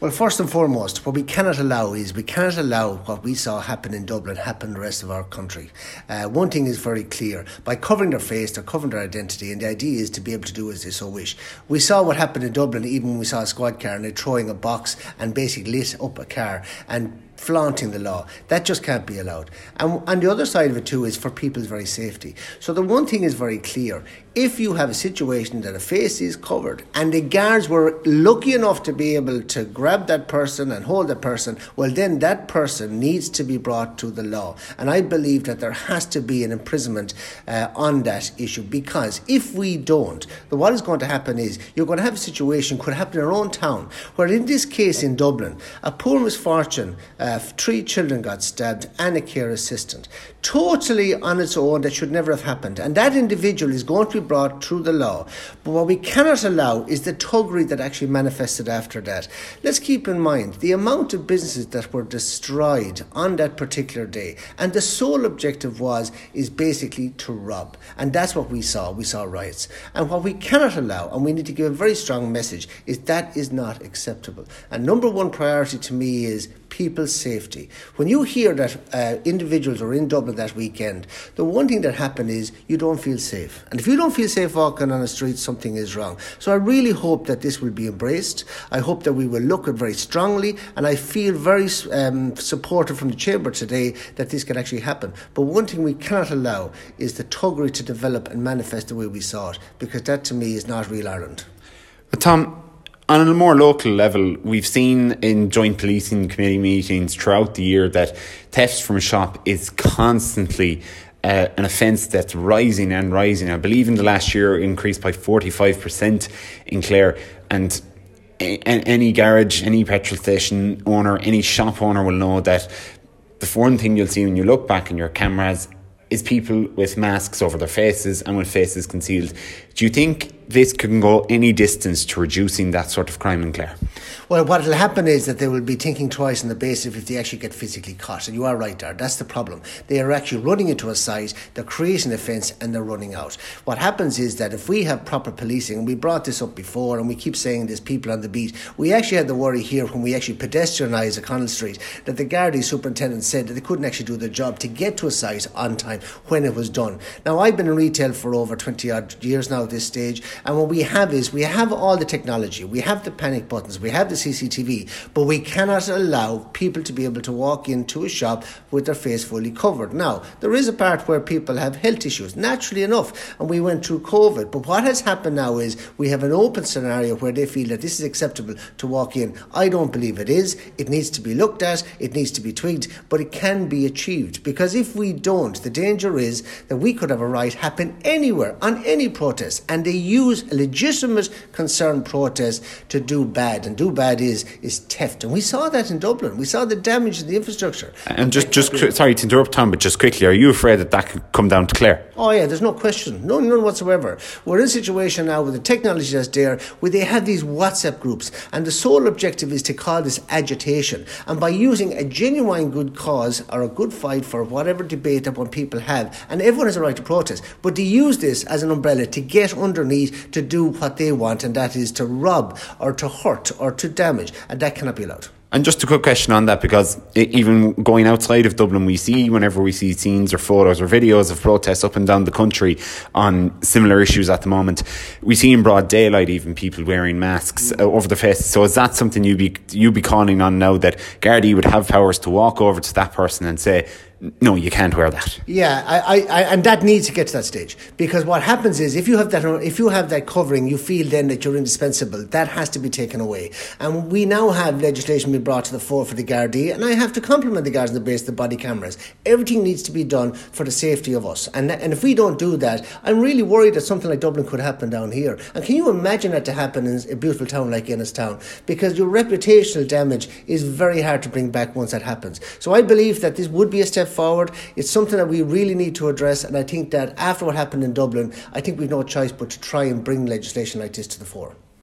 Well, first and foremost, what we cannot allow is we cannot allow what we saw happen in Dublin happen in the rest of our country. Uh, one thing is very clear by covering their face, they're covering their identity, and the idea is to be able to do as they so wish. We saw what happened in Dublin even when we saw a squad car and they're throwing a box and basically lit up a car and flaunting the law. That just can't be allowed. And, and the other side of it too is for people's very safety. So the one thing is very clear. If you have a situation that a face is covered and the guards were lucky enough to be able to grab that person and hold that person, well then that person needs to be brought to the law. And I believe that there has to be an imprisonment uh, on that issue because if we don't, then what is going to happen is you're going to have a situation could happen in our own town where in this case in Dublin, a poor misfortune uh, uh, three children got stabbed and a care assistant. Totally on its own, that should never have happened. And that individual is going to be brought through the law. But what we cannot allow is the tuggery that actually manifested after that. Let's keep in mind the amount of businesses that were destroyed on that particular day. And the sole objective was, is basically to rob. And that's what we saw. We saw riots. And what we cannot allow, and we need to give a very strong message, is that is not acceptable. And number one priority to me is people's safety. When you hear that uh, individuals are in Dublin that weekend, the one thing that happened is you don't feel safe. And if you don't feel safe walking on the street, something is wrong. So I really hope that this will be embraced. I hope that we will look at very strongly, and I feel very um, supportive from the Chamber today that this can actually happen. But one thing we cannot allow is the tuggery to develop and manifest the way we saw it, because that to me is not real Ireland. Tom, on a more local level, we've seen in joint policing committee meetings throughout the year that theft from a shop is constantly uh, an offence that's rising and rising. I believe in the last year increased by 45% in Clare. And any garage, any petrol station owner, any shop owner will know that the one thing you'll see when you look back in your cameras is people with masks over their faces and with faces concealed. Do you think this can go any distance to reducing that sort of crime in Clare? Well, what will happen is that they will be thinking twice on the basis if they actually get physically caught. And you are right there. That's the problem. They are actually running into a site, they're creating a fence, and they're running out. What happens is that if we have proper policing, and we brought this up before, and we keep saying there's people on the beat, we actually had the worry here when we actually pedestrianised O'Connell Street that the Gardaí superintendent said that they couldn't actually do their job to get to a site on time when it was done. Now, I've been in retail for over 20 odd years now at this stage, and what we have is we have all the technology, we have the panic buttons, we have the CCTV, but we cannot allow people to be able to walk into a shop with their face fully covered. Now, there is a part where people have health issues, naturally enough, and we went through COVID. But what has happened now is we have an open scenario where they feel that this is acceptable to walk in. I don't believe it is. It needs to be looked at, it needs to be tweaked, but it can be achieved. Because if we don't, the danger is that we could have a riot happen anywhere on any protest, and they use a legitimate concern protest to do bad, and do bad is is theft, and we saw that in Dublin. We saw the damage to the infrastructure. And just just sorry to interrupt, Tom, but just quickly, are you afraid that that could come down to Clare? Oh yeah, there's no question, no none whatsoever. We're in a situation now with the technology that's there, where they have these WhatsApp groups, and the sole objective is to call this agitation, and by using a genuine good cause or a good fight for whatever debate that one people have, and everyone has a right to protest, but they use this as an umbrella to get underneath to do what they want, and that is to rob or to hurt or to damage, and that cannot be allowed. And just a quick question on that, because even going outside of Dublin, we see whenever we see scenes or photos or videos of protests up and down the country on similar issues at the moment, we see in broad daylight even people wearing masks uh, over their faces. So is that something you be you be calling on now that Gardaí would have powers to walk over to that person and say, no, you can't wear that. Yeah, I, I, and that needs to get to that stage because what happens is if you have that, if you have that covering, you feel then that you're indispensable. That has to be taken away, and we now have legislation being brought to the fore for the Gardaí, and I have to compliment the guards on the base the body cameras. Everything needs to be done for the safety of us, and and if we don't do that, I'm really worried that something like Dublin could happen down here. And can you imagine that to happen in a beautiful town like Ennis town? Because your reputational damage is very hard to bring back once that happens. So I believe that this would be a step forward. It's something that we really need to address, and I think that after what happened in Dublin, I think we've no choice but to try and bring legislation like this to the fore.